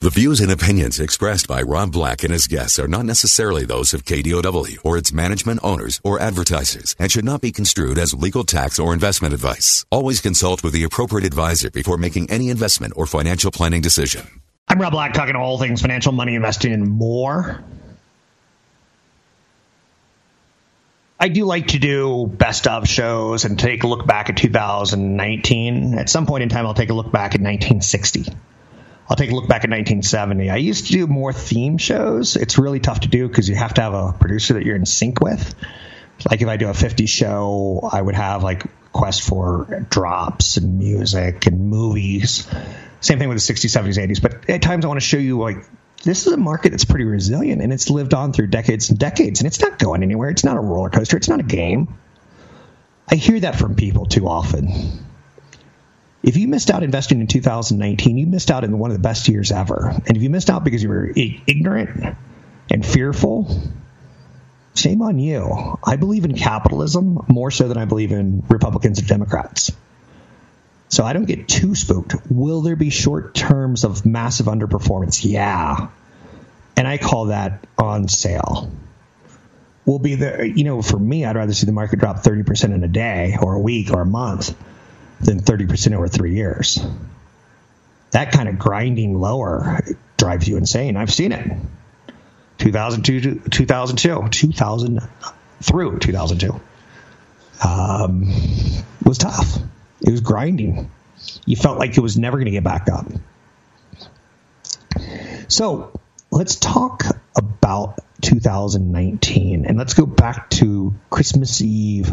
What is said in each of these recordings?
The views and opinions expressed by Rob Black and his guests are not necessarily those of KDOW or its management owners or advertisers and should not be construed as legal tax or investment advice. Always consult with the appropriate advisor before making any investment or financial planning decision. I'm Rob Black, talking all things financial, money, investing, and more. I do like to do best of shows and take a look back at 2019. At some point in time, I'll take a look back at 1960. I'll take a look back at 1970. I used to do more theme shows. It's really tough to do because you have to have a producer that you're in sync with. Like if I do a 50 show, I would have like quest for drops and music and movies. Same thing with the 60s, 70s, 80s. But at times I want to show you like this is a market that's pretty resilient and it's lived on through decades and decades and it's not going anywhere. It's not a roller coaster. It's not a game. I hear that from people too often if you missed out investing in 2019, you missed out in one of the best years ever. And if you missed out because you were ignorant and fearful, shame on you. I believe in capitalism more so than I believe in Republicans and Democrats. So I don't get too spooked. Will there be short terms of massive underperformance? Yeah. And I call that on sale. Will be the, you know, for me, I'd rather see the market drop 30% in a day or a week or a month than 30% over three years. That kind of grinding lower drives you insane. I've seen it. 2002, 2002, 2000 through 2002 um, was tough. It was grinding. You felt like it was never going to get back up. So let's talk about 2019 and let's go back to Christmas Eve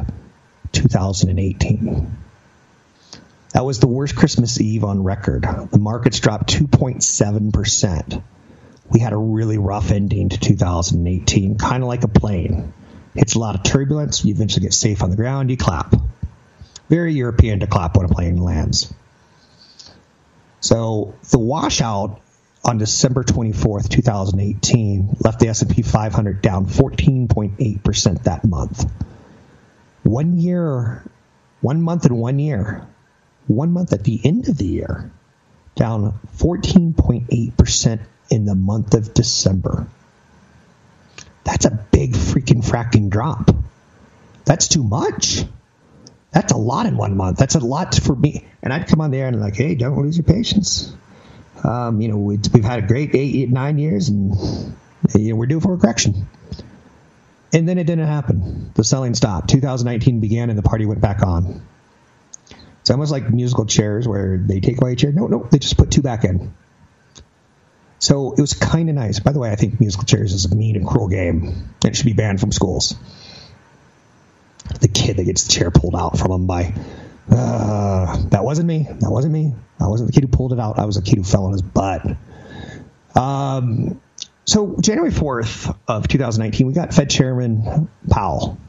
2018. That was the worst Christmas Eve on record. The markets dropped 2.7%. We had a really rough ending to 2018, kind of like a plane. It's a lot of turbulence, you eventually get safe on the ground, you clap. Very European to clap when a plane lands. So the washout on December 24th, 2018 left the S&P 500 down 14.8% that month. One year, one month and one year, one month at the end of the year, down 14.8% in the month of December. That's a big freaking fracking drop. That's too much. That's a lot in one month. That's a lot for me. And I'd come on there and like, hey, don't lose your patience. Um, you know, we, have had a great eight, eight, nine years, and you know, we're due for a correction. And then it didn't happen. The selling stopped. 2019 began, and the party went back on. It's almost like musical chairs where they take away a chair. No, no, they just put two back in. So it was kind of nice. By the way, I think musical chairs is a mean and cruel game. It should be banned from schools. The kid that gets the chair pulled out from him by uh, that wasn't me. That wasn't me. I wasn't the kid who pulled it out. I was the kid who fell on his butt. Um, so January 4th of 2019, we got Fed Chairman Powell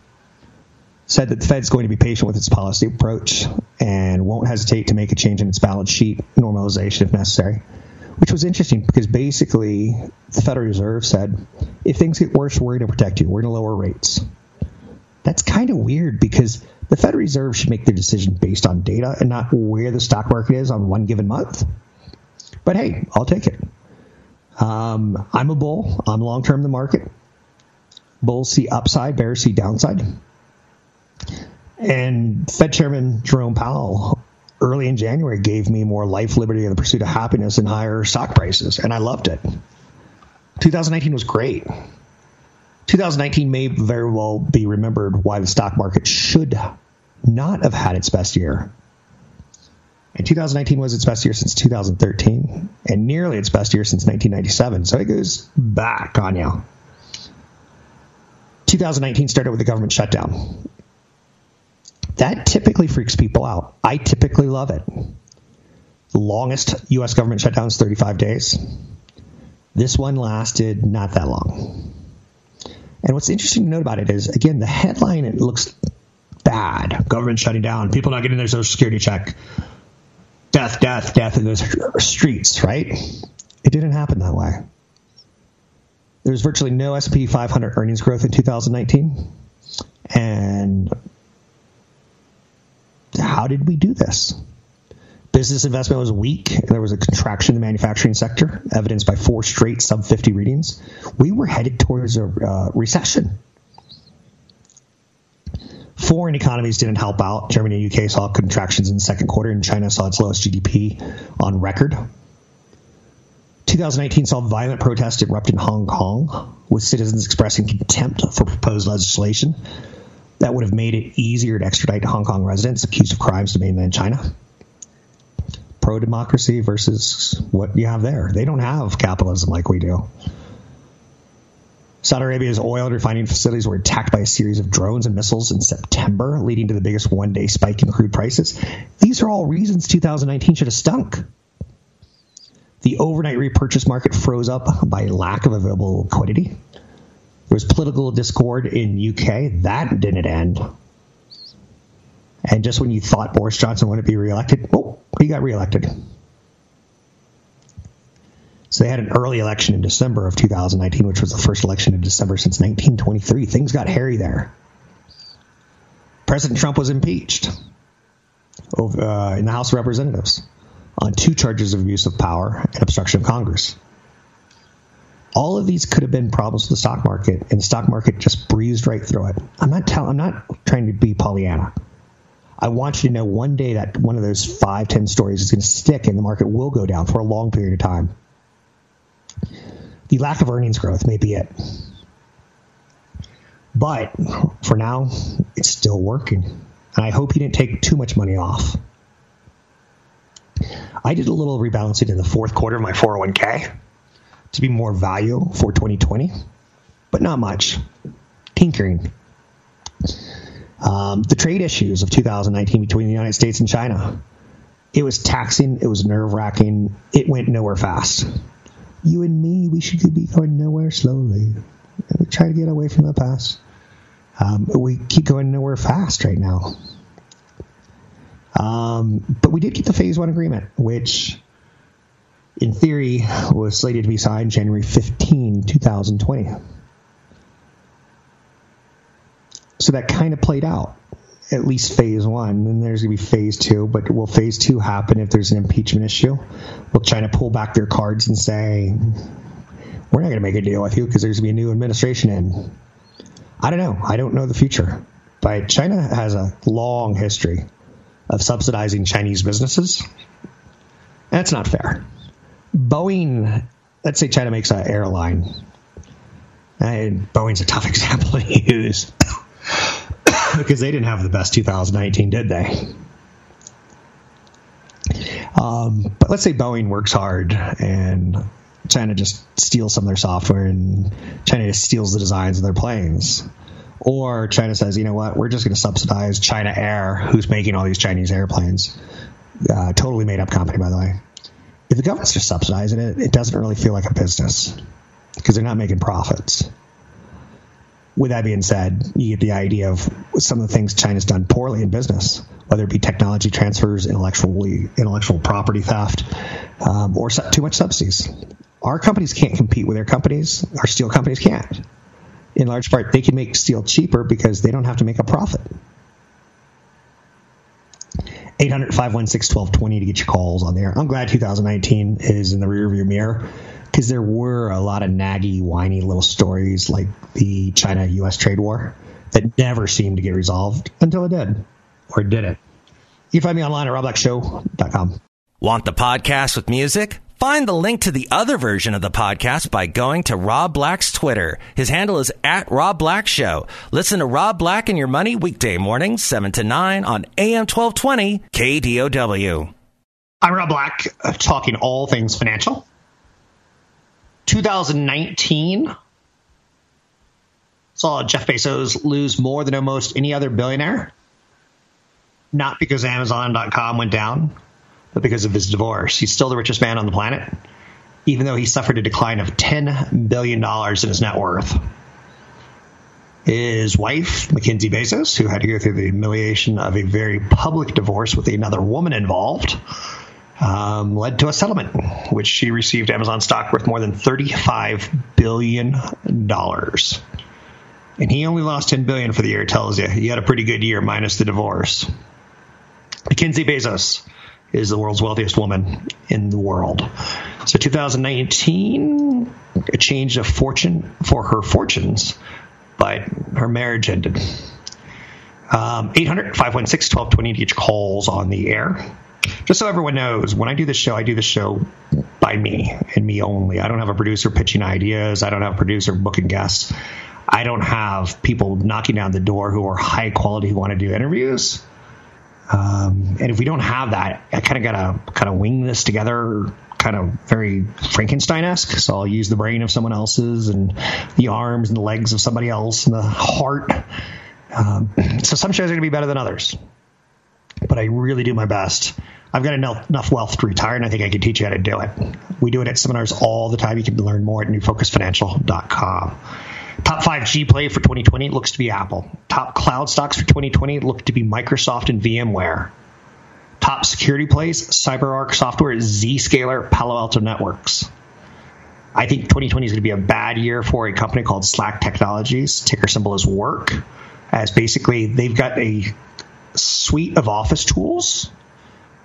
said that the Fed's going to be patient with its policy approach and won't hesitate to make a change in its balance sheet normalization if necessary. Which was interesting because basically the Federal Reserve said, if things get worse, we're going to protect you. We're going to lower rates. That's kind of weird because the Federal Reserve should make their decision based on data and not where the stock market is on one given month. But hey, I'll take it. Um, I'm a bull. I'm long term the market. Bulls see upside, bears see downside. And Fed Chairman Jerome Powell early in January gave me more life, liberty, and the pursuit of happiness and higher stock prices, and I loved it. 2019 was great. 2019 may very well be remembered why the stock market should not have had its best year. And 2019 was its best year since 2013, and nearly its best year since 1997. So it goes back on you. 2019 started with the government shutdown. That typically freaks people out. I typically love it. The longest U.S. government shutdown is 35 days. This one lasted not that long. And what's interesting to note about it is, again, the headline it looks bad. Government shutting down, people not getting their social security check, death, death, death in those streets, right? It didn't happen that way. There was virtually no S&P 500 earnings growth in 2019. And how did we do this? Business investment was weak. There was a contraction in the manufacturing sector, evidenced by four straight sub 50 readings. We were headed towards a uh, recession. Foreign economies didn't help out. Germany and UK saw contractions in the second quarter, and China saw its lowest GDP on record. 2019 saw violent protests erupt in Hong Kong, with citizens expressing contempt for proposed legislation that would have made it easier to extradite Hong Kong residents accused of crimes to mainland China pro democracy versus what you have there. They don't have capitalism like we do. Saudi Arabia's oil refining facilities were attacked by a series of drones and missiles in September, leading to the biggest one day spike in crude prices. These are all reasons 2019 should have stunk. The overnight repurchase market froze up by lack of available liquidity. Was political discord in UK. That didn't end. And just when you thought Boris Johnson wouldn't be reelected, oh, he got reelected. So they had an early election in December of 2019, which was the first election in December since 1923. Things got hairy there. President Trump was impeached uh, in the House of Representatives on two charges of abuse of power and obstruction of Congress. All of these could have been problems with the stock market, and the stock market just breezed right through it. I'm not telling. I'm not trying to be Pollyanna. I want you to know one day that one of those five, ten stories is going to stick and the market will go down for a long period of time. The lack of earnings growth may be it. But for now, it's still working. And I hope you didn't take too much money off. I did a little rebalancing in the fourth quarter of my 401k to be more value for 2020, but not much. Tinkering. Um, the trade issues of 2019 between the United States and China. It was taxing. It was nerve wracking. It went nowhere fast. You and me, we should be going nowhere slowly. We try to get away from the past. Um, we keep going nowhere fast right now. Um, but we did get the phase one agreement, which in theory was slated to be signed January 15, 2020. So that kind of played out, at least phase one. Then there's going to be phase two, but will phase two happen if there's an impeachment issue? Will China pull back their cards and say, we're not going to make a deal with you because there's going to be a new administration in? I don't know. I don't know the future. But China has a long history of subsidizing Chinese businesses. That's not fair. Boeing, let's say China makes an airline. And Boeing's a tough example to use because they didn't have the best 2019, did they? Um, but let's say Boeing works hard and China just steals some of their software and China just steals the designs of their planes. Or China says, you know what, we're just going to subsidize China Air, who's making all these Chinese airplanes. Uh, totally made up company, by the way. If the government's just subsidizing it, it doesn't really feel like a business because they're not making profits with that being said, you get the idea of some of the things China's done poorly in business, whether it be technology transfers, intellectual intellectual property theft, um, or too much subsidies. Our companies can't compete with their companies. Our steel companies can't. In large part, they can make steel cheaper because they don't have to make a profit. 800 516 1220 to get your calls on there. I'm glad 2019 is in the rearview mirror because there were a lot of naggy, whiny little stories like the China US trade war that never seemed to get resolved until it did. Or did it? You can find me online at robblackshow.com. Want the podcast with music? Find the link to the other version of the podcast by going to Rob Black's Twitter. His handle is at Rob Black Show. Listen to Rob Black and Your Money weekday mornings, 7 to 9 on AM 1220 KDOW. I'm Rob Black, uh, talking all things financial. 2019 saw Jeff Bezos lose more than almost any other billionaire. Not because Amazon.com went down, because of his divorce. He's still the richest man on the planet. even though he suffered a decline of $10 billion in his net worth. His wife, Mackenzie Bezos, who had to go through the humiliation of a very public divorce with another woman involved, um, led to a settlement, which she received Amazon stock worth more than $35 billion. And he only lost 10 billion for the year, tells you. He had a pretty good year minus the divorce. Mackenzie Bezos is the world's wealthiest woman in the world. So 2019, a change of fortune for her fortunes but her marriage ended. Um, 800 516 1220 to get your calls on the air. Just so everyone knows, when I do this show, I do the show by me and me only. I don't have a producer pitching ideas. I don't have a producer booking guests. I don't have people knocking down the door who are high quality who want to do interviews. Um, and if we don't have that, I kind of got to kind of wing this together kind of very Frankenstein-esque. So I'll use the brain of someone else's and the arms and the legs of somebody else and the heart. Um, so some shows are going to be better than others, but I really do my best. I've got enough, enough wealth to retire, and I think I can teach you how to do it. We do it at seminars all the time. You can learn more at newfocusfinancial.com. Top 5G play for 2020 looks to be Apple. Top cloud stocks for 2020 look to be Microsoft and VMware. Top security plays CyberArk Software, Zscaler, Palo Alto Networks. I think 2020 is going to be a bad year for a company called Slack Technologies. Ticker symbol is work, as basically they've got a suite of office tools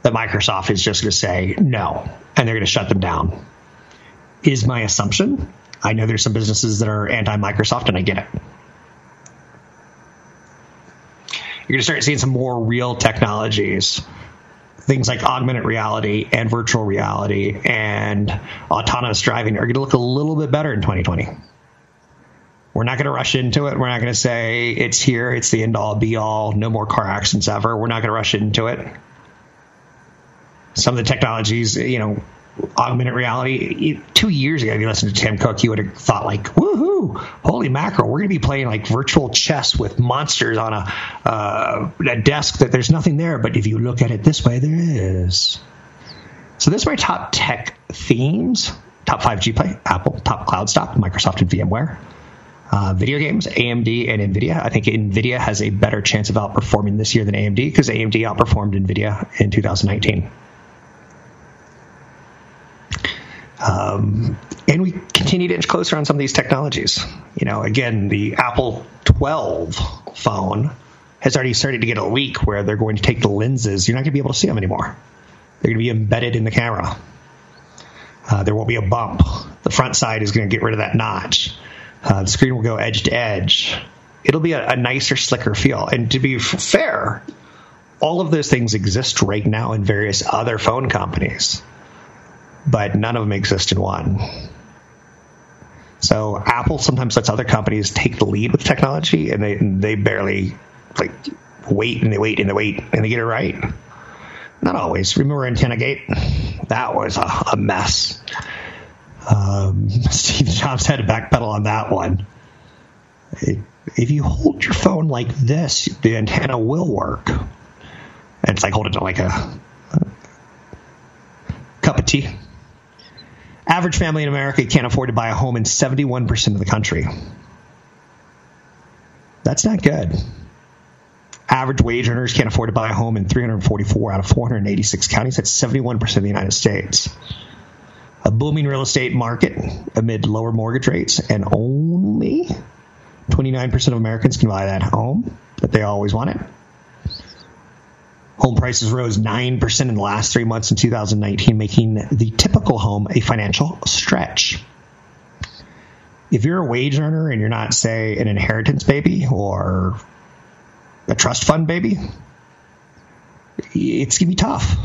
that Microsoft is just going to say no, and they're going to shut them down. Is my assumption. I know there's some businesses that are anti Microsoft, and I get it. You're going to start seeing some more real technologies things like augmented reality and virtual reality and autonomous driving are going to look a little bit better in 2020. We're not going to rush into it. We're not going to say it's here, it's the end all be all, no more car accidents ever. We're not going to rush into it. Some of the technologies, you know, augmented reality. Two years ago, if you listened to Tim Cook, you would have thought like, "Woohoo! Holy mackerel! We're going to be playing like virtual chess with monsters on a, uh, a desk that there's nothing there." But if you look at it this way, there is. So this is my top tech themes: top 5G play, Apple, top cloud stock, Microsoft and VMware. Uh, video games, AMD and NVIDIA. I think NVIDIA has a better chance of outperforming this year than AMD because AMD outperformed NVIDIA in 2019. Um, and we continue to inch closer on some of these technologies. You know, again, the Apple 12 phone has already started to get a leak where they're going to take the lenses. You're not going to be able to see them anymore. They're going to be embedded in the camera. Uh, there won't be a bump. The front side is going to get rid of that notch. Uh, the screen will go edge to edge. It'll be a, a nicer, slicker feel. And to be fair, all of those things exist right now in various other phone companies but none of them exist in one. So Apple sometimes lets other companies take the lead with technology, and they they barely like wait and they wait and they wait and they get it right. Not always. Remember AntennaGate? That was a, a mess. Um, Steve Jobs had to backpedal on that one. If you hold your phone like this, the antenna will work. And it's like holding it like a, a cup of tea. Average family in America can't afford to buy a home in 71% of the country. That's not good. Average wage earners can't afford to buy a home in 344 out of 486 counties. That's 71% of the United States. A booming real estate market amid lower mortgage rates, and only 29% of Americans can buy that home that they always wanted. Home prices rose 9% in the last three months in 2019, making the typical home a financial stretch. If you're a wage earner and you're not, say, an inheritance baby or a trust fund baby, it's going to be tough.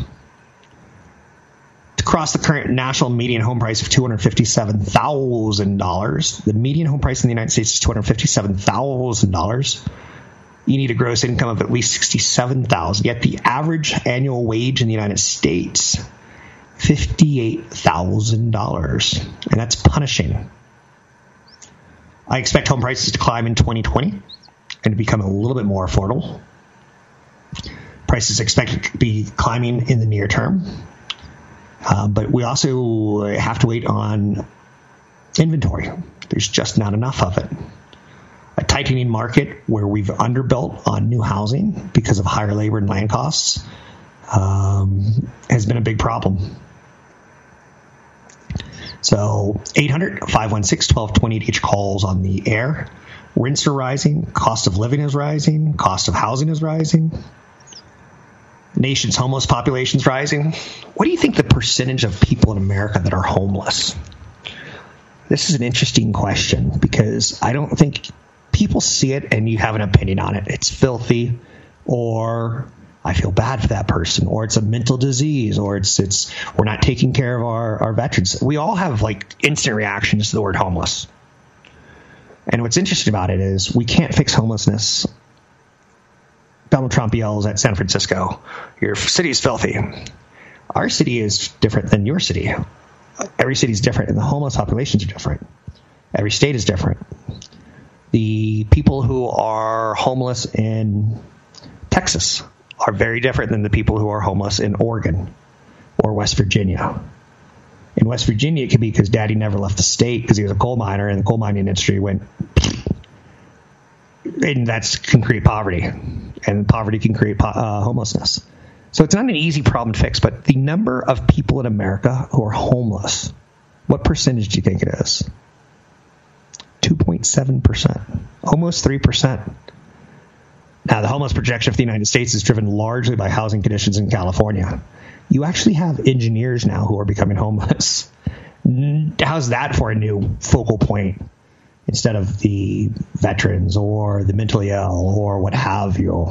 To cross the current national median home price of $257,000, the median home price in the United States is $257,000 you need a gross income of at least 67,000. Yet the average annual wage in the United States $58,000. And that's punishing. I expect home prices to climb in 2020 and to become a little bit more affordable. Prices expected to be climbing in the near term. Uh, but we also have to wait on inventory. There's just not enough of it. Tightening market where we've underbuilt on new housing because of higher labor and land costs um, has been a big problem. So 800 516 1220 each calls on the air. Rents are rising, cost of living is rising, cost of housing is rising. Nation's homeless population is rising. What do you think the percentage of people in America that are homeless? This is an interesting question because I don't think people see it and you have an opinion on it. It's filthy or I feel bad for that person, or it's a mental disease, or it's it's we're not taking care of our, our veterans. We all have like instant reactions to the word homeless. And what's interesting about it is we can't fix homelessness. Donald Trump yells at San Francisco, "Your city is filthy." Our city is different than your city. Every city is different, and the homeless populations are different. Every state is different. The people who are homeless in Texas are very different than the people who are homeless in Oregon or West Virginia. In West Virginia, it could be because daddy never left the state because he was a coal miner and the coal mining industry went. And that's can create poverty, and poverty can create uh, homelessness. So it's not an easy problem to fix, but the number of people in America who are homeless, what percentage do you think it is? 2.7%, almost 3%. Now, the homeless projection for the United States is driven largely by housing conditions in California. You actually have engineers now who are becoming homeless. How's that for a new focal point instead of the veterans or the mentally ill or what have you?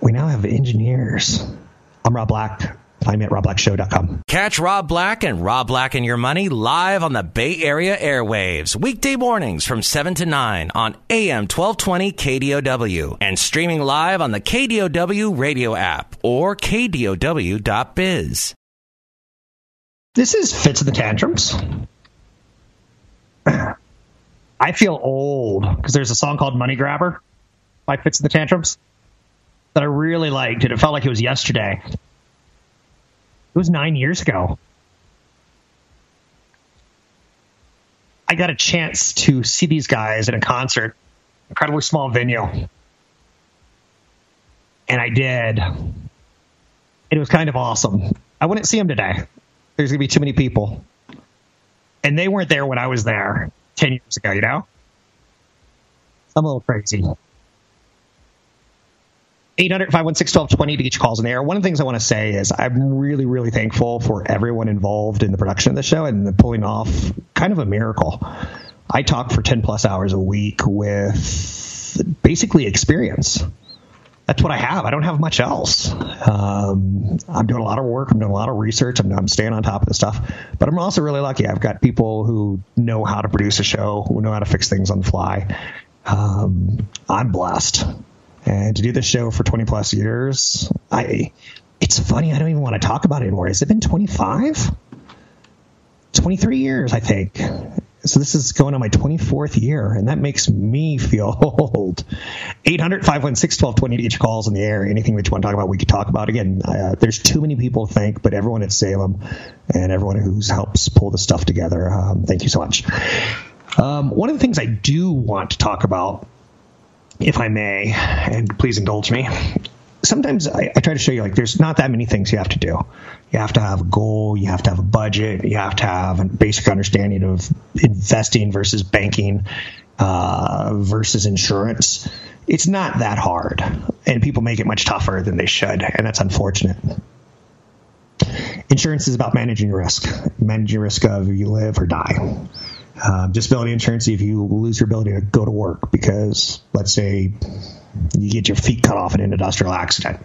We now have engineers. I'm Rob Black. Find me at robblackshow.com. Catch Rob Black and Rob Black and Your Money live on the Bay Area airwaves, weekday mornings from 7 to 9 on AM 1220 KDOW and streaming live on the KDOW radio app or KDOW.biz. This is Fitz and the Tantrums. I feel old because there's a song called Money Grabber by Fitz and the Tantrums that I really liked, and it felt like it was yesterday. It was nine years ago. I got a chance to see these guys in a concert, incredibly small venue. And I did. It was kind of awesome. I wouldn't see them today. There's going to be too many people. And they weren't there when I was there 10 years ago, you know? I'm a little crazy. 800 516 1220 to get your calls in the air. One of the things I want to say is I'm really, really thankful for everyone involved in the production of the show and pulling off kind of a miracle. I talk for 10 plus hours a week with basically experience. That's what I have. I don't have much else. Um, I'm doing a lot of work. I'm doing a lot of research. I'm, I'm staying on top of the stuff. But I'm also really lucky. I've got people who know how to produce a show, who know how to fix things on the fly. Um, I'm blessed and to do this show for 20 plus years, I it's funny. I don't even want to talk about it anymore. Has it been 25? 23 years, I think. So this is going on my 24th year, and that makes me feel old. 800 516 1220 to your calls in the air. Anything that you want to talk about, we could talk about. Again, uh, there's too many people to thank, but everyone at Salem and everyone who's helps pull the stuff together, um, thank you so much. Um, one of the things I do want to talk about if I may, and please indulge me. Sometimes I, I, try to show you like there's not that many things you have to do. You have to have a goal, you have to have a budget, you have to have a basic understanding of investing versus banking uh, versus insurance. It's not that hard, and people make it much tougher than they should, and that's unfortunate. Insurance is about managing risk, managing risk of you live or die uh, disability insurance if you lose your ability to go to work because, let's say, you get your feet cut off in an industrial accident.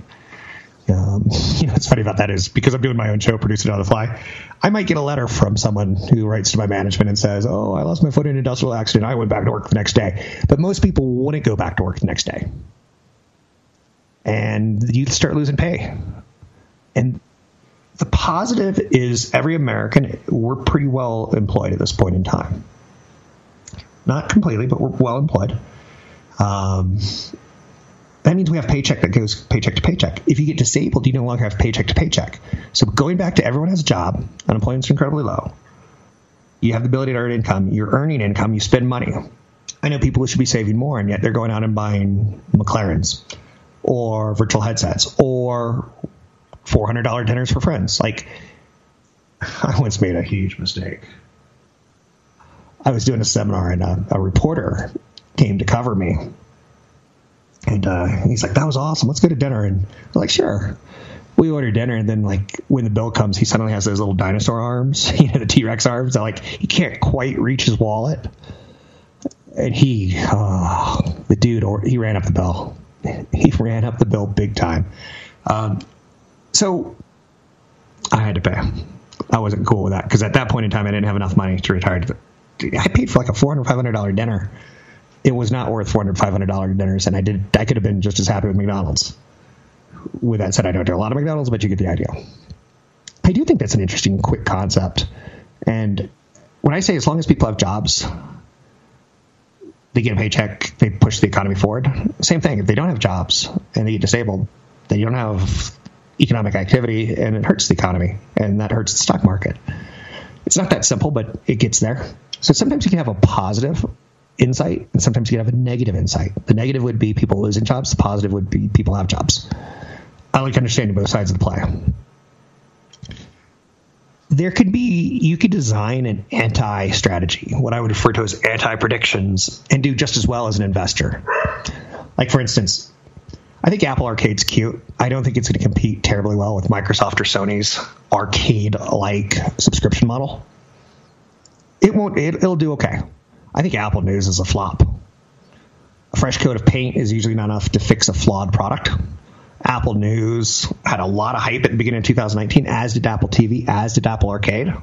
Um, you know, what's funny about that is because I'm doing my own show, producing on the fly, I might get a letter from someone who writes to my management and says, "Oh, I lost my foot in an industrial accident. I went back to work the next day." But most people wouldn't go back to work the next day, and you start losing pay. And the positive is every American, we're pretty well employed at this point in time. Not completely, but we're well employed. Um, That means we have paycheck that goes paycheck to paycheck. If you get disabled, you no longer have paycheck to paycheck. So going back to everyone has a job, unemployment's incredibly low. You have the ability to earn income. You're earning income. You spend money. I know people should be saving more, and yet they're going out and buying McLarens or virtual headsets or $400 dinners for friends. Like, I once made a huge mistake. I was doing a seminar, and a, a reporter came to cover me. And uh, he's like, that was awesome. Let's go to dinner. And I'm like, sure. We order dinner, and then, like, when the bill comes, he suddenly has those little dinosaur arms, you know, the T Rex arms. That, like, he can't quite reach his wallet and he, uh, the dude, or he ran up the bill. He ran up the bill big time. Um, so I had to pay. I wasn't cool with that because at that point in time, I didn't have enough money to retire. I paid for like a four hundred, five hundred dollar dinner. It was not worth four hundred, five hundred dollar dinners, and I did. I could have been just as happy with McDonald's. With that said, I don't do a lot of McDonald's, but you get the idea. I do think that's an interesting, quick concept. And when I say as long as people have jobs, they get a paycheck, they push the economy forward. Same thing. If they don't have jobs and they get disabled, they don't have economic activity and it hurts the economy and that hurts the stock market. It's not that simple, but it gets there. So sometimes you can have a positive insight and sometimes you can have a negative insight. The negative would be people losing jobs, the positive would be people have jobs. I like understanding both sides of the play there could be you could design an anti strategy, what I would refer to as anti predictions, and do just as well as an investor. Like for instance, I think Apple Arcade's cute. I don't think it's going to compete terribly well with Microsoft or Sony's arcade like subscription model. It won't. It, will do okay. I think Apple News is a flop. A fresh coat of paint is usually not enough to fix a flawed product. Apple News had a lot of hype at the beginning of 2019, as did Apple TV, as did Apple Arcade.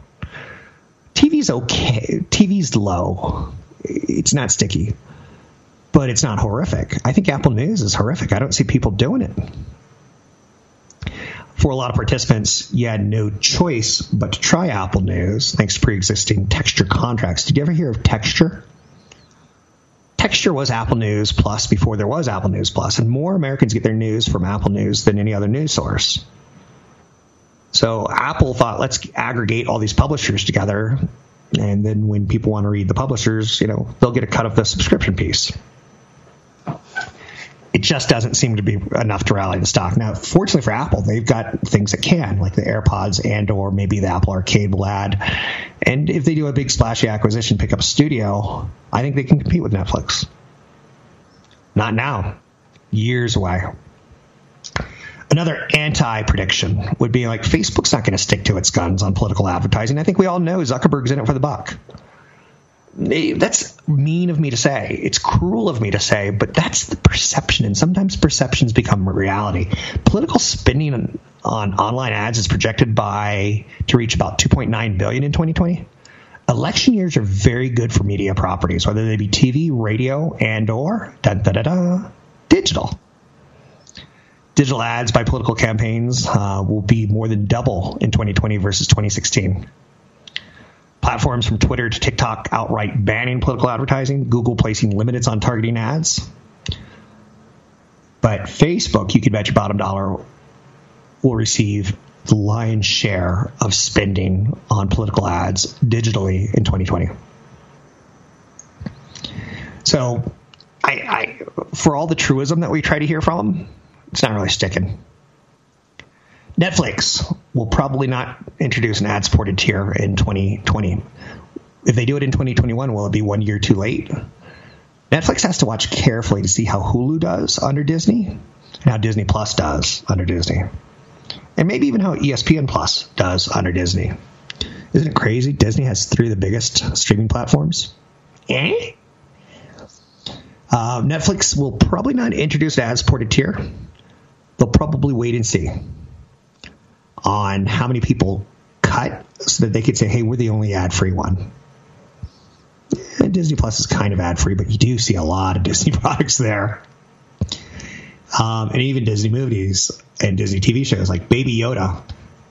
TV's okay. TV's low. It's not sticky, but it's not horrific. I think Apple News is horrific. I don't see people doing it. For a lot of participants, you had no choice but to try Apple News thanks to pre existing texture contracts. Did you ever hear of texture? Texture was Apple News Plus before there was Apple News Plus, and more Americans get their news from Apple News than any other news source. So Apple thought, let's aggregate all these publishers together, and then when people want to read the publishers, you know, they'll get a cut of the subscription piece. It just doesn't seem to be enough to rally the stock. Now, fortunately for Apple, they've got things that can, like the AirPods and or maybe the Apple Arcade will add and if they do a big splashy acquisition, pick up a studio, I think they can compete with Netflix. Not now, years away. Another anti prediction would be like Facebook's not going to stick to its guns on political advertising. I think we all know Zuckerberg's in it for the buck. That's mean of me to say. It's cruel of me to say, but that's the perception. And sometimes perceptions become reality. Political spending on online ads is projected by to reach about 2.9 billion in 2020. Election years are very good for media properties, whether they be TV, radio, and or da, da, da, da, digital. Digital ads by political campaigns uh, will be more than double in 2020 versus 2016. Platforms from Twitter to TikTok outright banning political advertising, Google placing limits on targeting ads. But Facebook, you could bet your bottom dollar, will receive the lion's share of spending on political ads digitally in 2020. So, I, I, for all the truism that we try to hear from, it's not really sticking. Netflix will probably not introduce an ad supported tier in 2020. If they do it in 2021, will it be one year too late? Netflix has to watch carefully to see how Hulu does under Disney and how Disney Plus does under Disney and maybe even how ESPN Plus does under Disney. Isn't it crazy? Disney has three of the biggest streaming platforms. Eh? Uh, Netflix will probably not introduce an ad-supported tier. They'll probably wait and see on how many people cut so that they could say, hey, we're the only ad-free one. And Disney Plus is kind of ad-free, but you do see a lot of Disney products there um, and even Disney movies and Disney TV shows like Baby Yoda.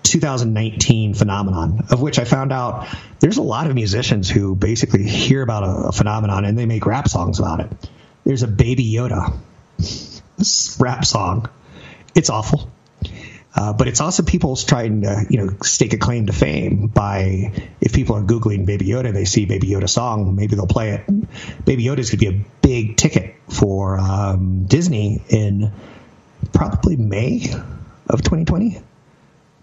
2019 phenomenon of which I found out there's a lot of musicians who basically hear about a, a phenomenon and they make rap songs about it. There's a Baby Yoda. rap song. It's awful. Uh, but it's also people trying to, you know, stake a claim to fame by if people are googling Baby Yoda, they see Baby Yoda song, maybe they'll play it. Baby Yoda is going to be a big ticket for um, Disney in probably May of 2020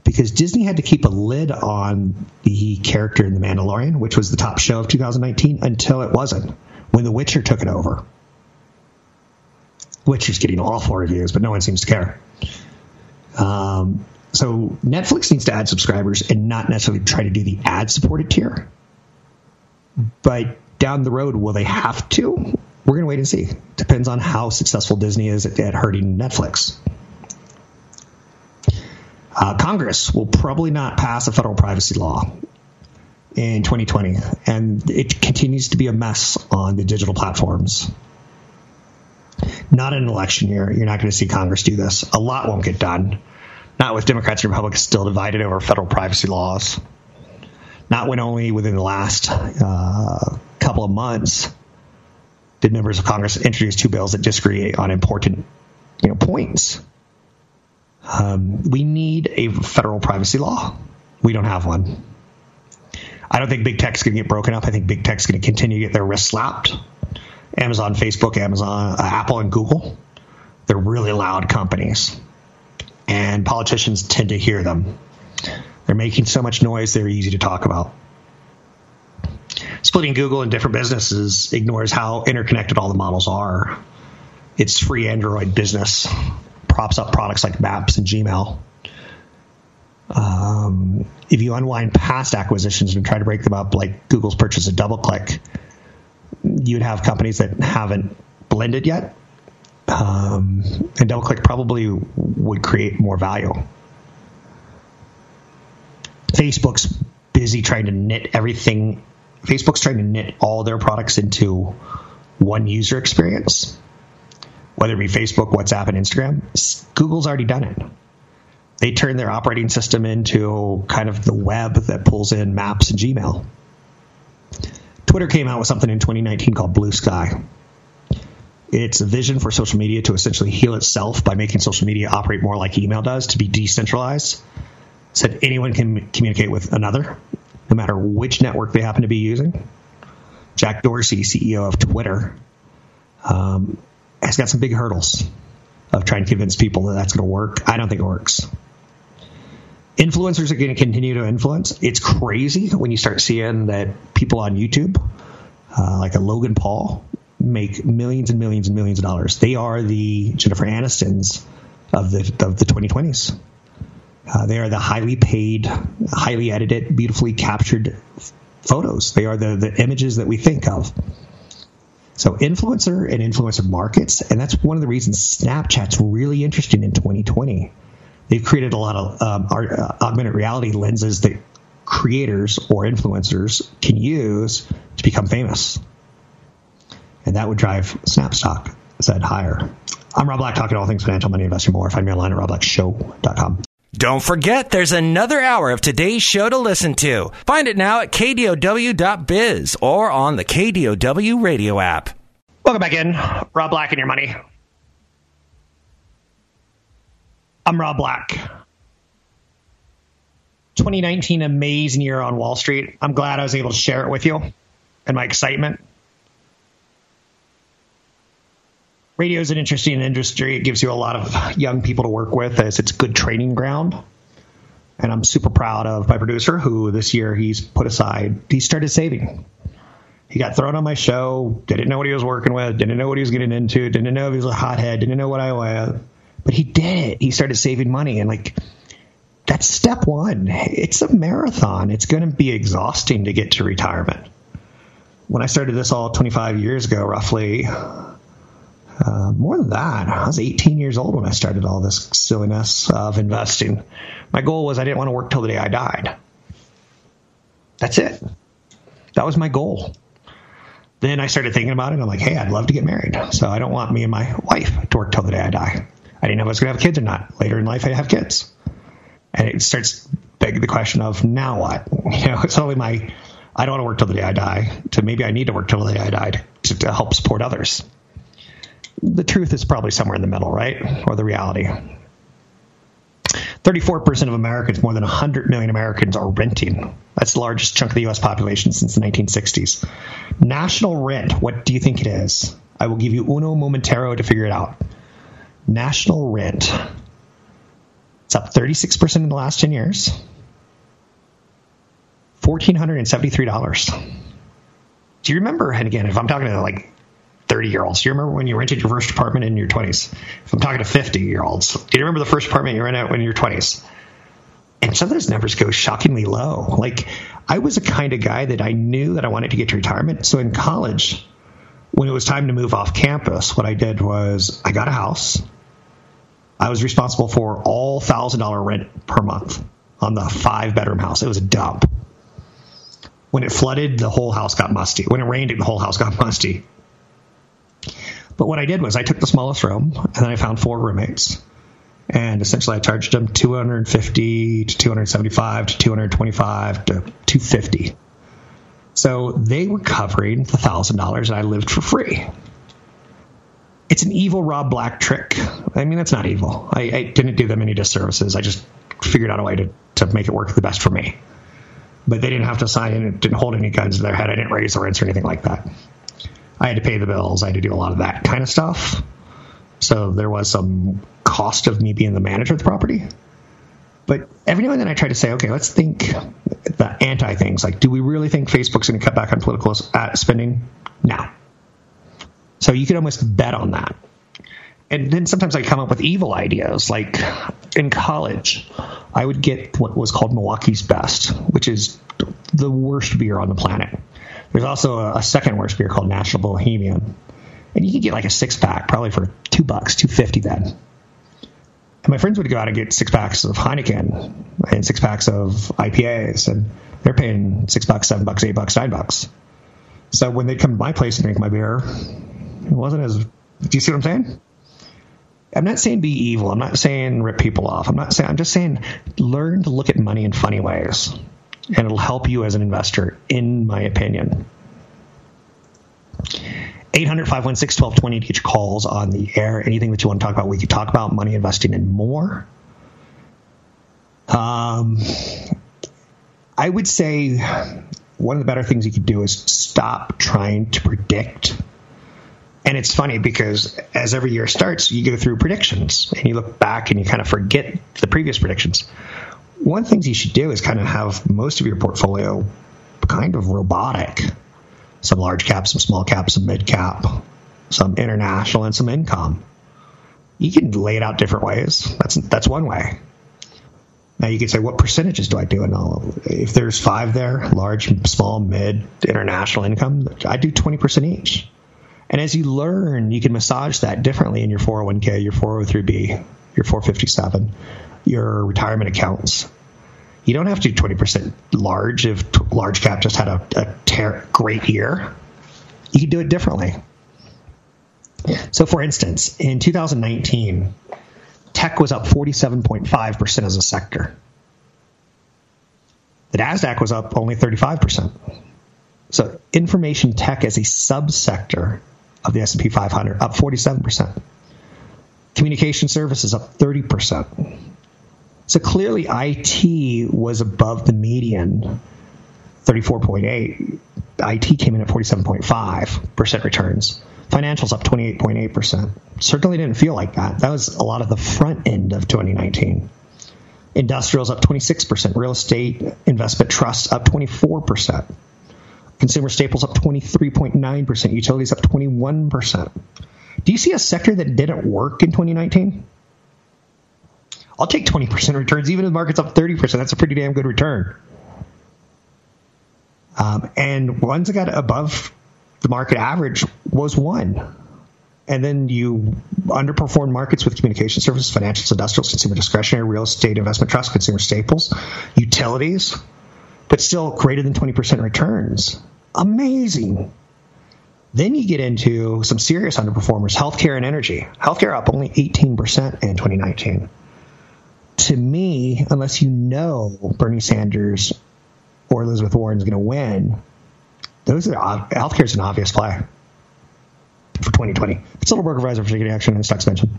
because Disney had to keep a lid on the character in The Mandalorian, which was the top show of 2019, until it wasn't when The Witcher took it over. Witcher's getting awful reviews, but no one seems to care. Um, so Netflix needs to add subscribers and not necessarily try to do the ad supported tier. But down the road, will they have to? We're going to wait and see. Depends on how successful Disney is at, at hurting Netflix. Uh, Congress will probably not pass a federal privacy law in 2020, and it continues to be a mess on the digital platforms. Not an election year. You're not going to see Congress do this. A lot won't get done. Not with Democrats and Republicans still divided over federal privacy laws. Not when only within the last uh, couple of months did members of Congress introduce two bills that disagree on important you know, points. Um, we need a federal privacy law. We don't have one. I don't think big tech's going to get broken up. I think big tech's going to continue to get their wrists slapped. Amazon, Facebook, Amazon, uh, Apple, and Google. They're really loud companies, and politicians tend to hear them. They're making so much noise, they're easy to talk about. Splitting Google in different businesses ignores how interconnected all the models are. It's free Android business, props up products like Maps and Gmail. Um, if you unwind past acquisitions and try to break them up, like Google's purchase of DoubleClick, you'd have companies that haven't blended yet. Um, and DoubleClick probably would create more value. Facebook's busy trying to knit everything. Facebook's trying to knit all their products into one user experience, whether it be Facebook, WhatsApp, and Instagram. Google's already done it. They turned their operating system into kind of the web that pulls in Maps and Gmail. Twitter came out with something in 2019 called Blue Sky. It's a vision for social media to essentially heal itself by making social media operate more like email does, to be decentralized, so that anyone can communicate with another, no matter which network they happen to be using. Jack Dorsey, CEO of Twitter, um, has got some big hurdles of trying to convince people that that's going to work. I don't think it works influencers are going to continue to influence. It's crazy when you start seeing that people on YouTube, uh, like a Logan Paul, make millions and millions and millions of dollars. They are the Jennifer Anistons of the of the 2020s. Uh, they are the highly paid, highly edited, beautifully captured photos. They are the the images that we think of. So influencer and influencer markets, and that's one of the reasons Snapchat's really interesting in 2020 they've created a lot of um, uh, augmented reality lenses that creators or influencers can use to become famous. And that would drive Snapstock said higher. I'm Rob Black, talking all things financial, money, investing, more. Find me online at robblackshow.com. Don't forget, there's another hour of today's show to listen to. Find it now at kdow.biz or on the KDOW radio app. Welcome back in. Rob Black and your money. I'm Rob Black. 2019, amazing year on Wall Street. I'm glad I was able to share it with you and my excitement. Radio is an interesting industry. It gives you a lot of young people to work with as it's good training ground. And I'm super proud of my producer who this year he's put aside, he started saving. He got thrown on my show, didn't know what he was working with, didn't know what he was getting into, didn't know if he was a hothead, didn't know what I was but he did it. He started saving money and like that's step one. It's a marathon. It's going to be exhausting to get to retirement. When I started this all 25 years ago, roughly, uh, more than that, I was 18 years old when I started all this silliness of investing. My goal was I didn't want to work till the day I died. That's it. That was my goal. Then I started thinking about it. I'm like, hey, I'd love to get married. So I don't want me and my wife to work till the day I die. I didn't know if I was going to have kids or not. Later in life, I have kids. And it starts begging the question of now what? You know, it's only my, I don't want to work till the day I die, to maybe I need to work till the day I die to, to help support others. the truth is probably somewhere in the middle, right? Or the reality. 34% of Americans, more than 100 million Americans, are renting. That's the largest chunk of the U.S. population since the 1960s. National rent, what do you think it is? I will give you uno momentero to figure it out. National rent. It's up 36% in the last 10 years. $1,473. Do you remember, and again, if I'm talking to like 30 year olds, do you remember when you rented your first apartment in your 20s? If I'm talking to 50 year olds, do you remember the first apartment you rented when you were 20s? And some of those numbers go shockingly low. Like, I was a kind of guy that I knew that I wanted to get to retirement. So in college, when it was time to move off campus, what I did was I got a house. I was responsible for all thousand dollar rent per month on the five bedroom house. It was a dump. When it flooded, the whole house got musty. When it rained, the whole house got musty. But what I did was I took the smallest room and then I found four roommates. And essentially I charged them 250 to 275 to 225 to 250. So they were covering the thousand dollars and I lived for free. It's an evil Rob Black trick. I mean, that's not evil. I, I didn't do them any disservices. I just figured out a way to, to make it work the best for me but they didn't have to sign it. Didn't hold any guns to their head. I didn't raise the rents or anything like that. I had to pay the bills. I had to do a lot of that kind of stuff. So there was some cost of me being the manager of the property. But every now and then I try to say, okay, let's think the anti things. Like, do we really think Facebook's going to cut back on political uh, spending? No. So you could almost bet on that and then sometimes I come up with evil ideas. Like in college, I would get what was called Milwaukee's Best, which is the worst beer on the planet. There's also a, a second worst beer called National Bohemian, and you could get like a six pack probably for two bucks, two fifty then. And my friends would go out and get six packs of Heineken and six packs of IPAs, and they're paying six bucks, seven bucks, eight bucks, nine bucks. So when they'd come to my place and drink my beer, it wasn't as. Do you see what I'm saying? I'm not saying be evil. I'm not saying rip people off. I'm not saying. I'm just saying learn to look at money in funny ways, and it'll help you as an investor, in my opinion. 800 516 1220 to get your calls on the air. Anything that you want to talk about, we can talk about money investing and more. Um, I would say one of the better things you could do is stop trying to predict and it's funny because as every year starts, you go through predictions and you look back and you kind of forget the previous predictions. One of the things you should do is kind of have most of your portfolio kind of robotic. Some large cap, some small cap, some mid cap, some international, and some income. You can lay it out different ways. That's that's one way. Now you can say, what percentages do I do? And all? if there's five there, large, small, mid, international income, I do 20% each. And as you learn, you can massage that differently in your 401k, your 403b, your 457, your retirement accounts. You don't have to do 20% large if t- large cap just had a, a ter- great year. You can do it differently. So, for instance, in 2019, tech was up 47.5% as a sector. The NASDAQ was up only 35%. So, information tech as a subsector of the S&P 500, up 47%. Communication services up 30%. So clearly IT was above the median, 34.8. IT came in at 47.5% returns. Financials up 28.8%. Certainly didn't feel like that. That was a lot of the front end of 2019. Industrials up 26%. Real estate investment trusts up 24%. Consumer staples up 23.9%, utilities up 21%. Do you see a sector that didn't work in 2019? I'll take 20% returns, even if the market's up 30%. That's a pretty damn good return. Um, and ones that got above the market average was one. And then you underperformed markets with communication services, financials, industrials, consumer discretionary, real estate, investment trust, consumer staples, utilities, but still greater than 20% returns amazing. Then you get into some serious underperformers, healthcare and energy. Healthcare up only 18% in 2019. To me, unless you know Bernie Sanders or Elizabeth Warren is going to win, those are healthcare is an obvious play for 2020. It's a little broker advisor for taking action and stocks mentioned.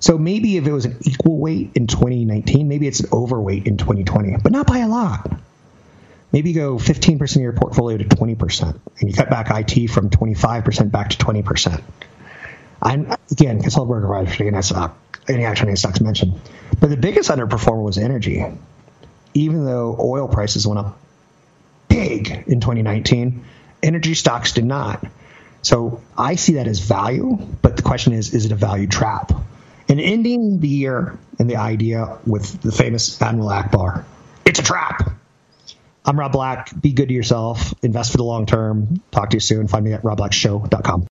So maybe if it was an equal weight in 2019, maybe it's an overweight in 2020, but not by a lot. Maybe go 15% of your portfolio to 20%, and you cut back IT from 25% back to 20%. I'm again, all broker advisor for taking stock, any action any stocks mentioned. But the biggest underperformer was energy. Even though oil prices went up big in 2019, energy stocks did not. So I see that as value, but the question is, is it a value trap? And ending the year and the idea with the famous Admiral Ackbar, it's a trap. I'm Rob Black. Be good to yourself. Invest for the long term. Talk to you soon. Find me at robblackshow.com.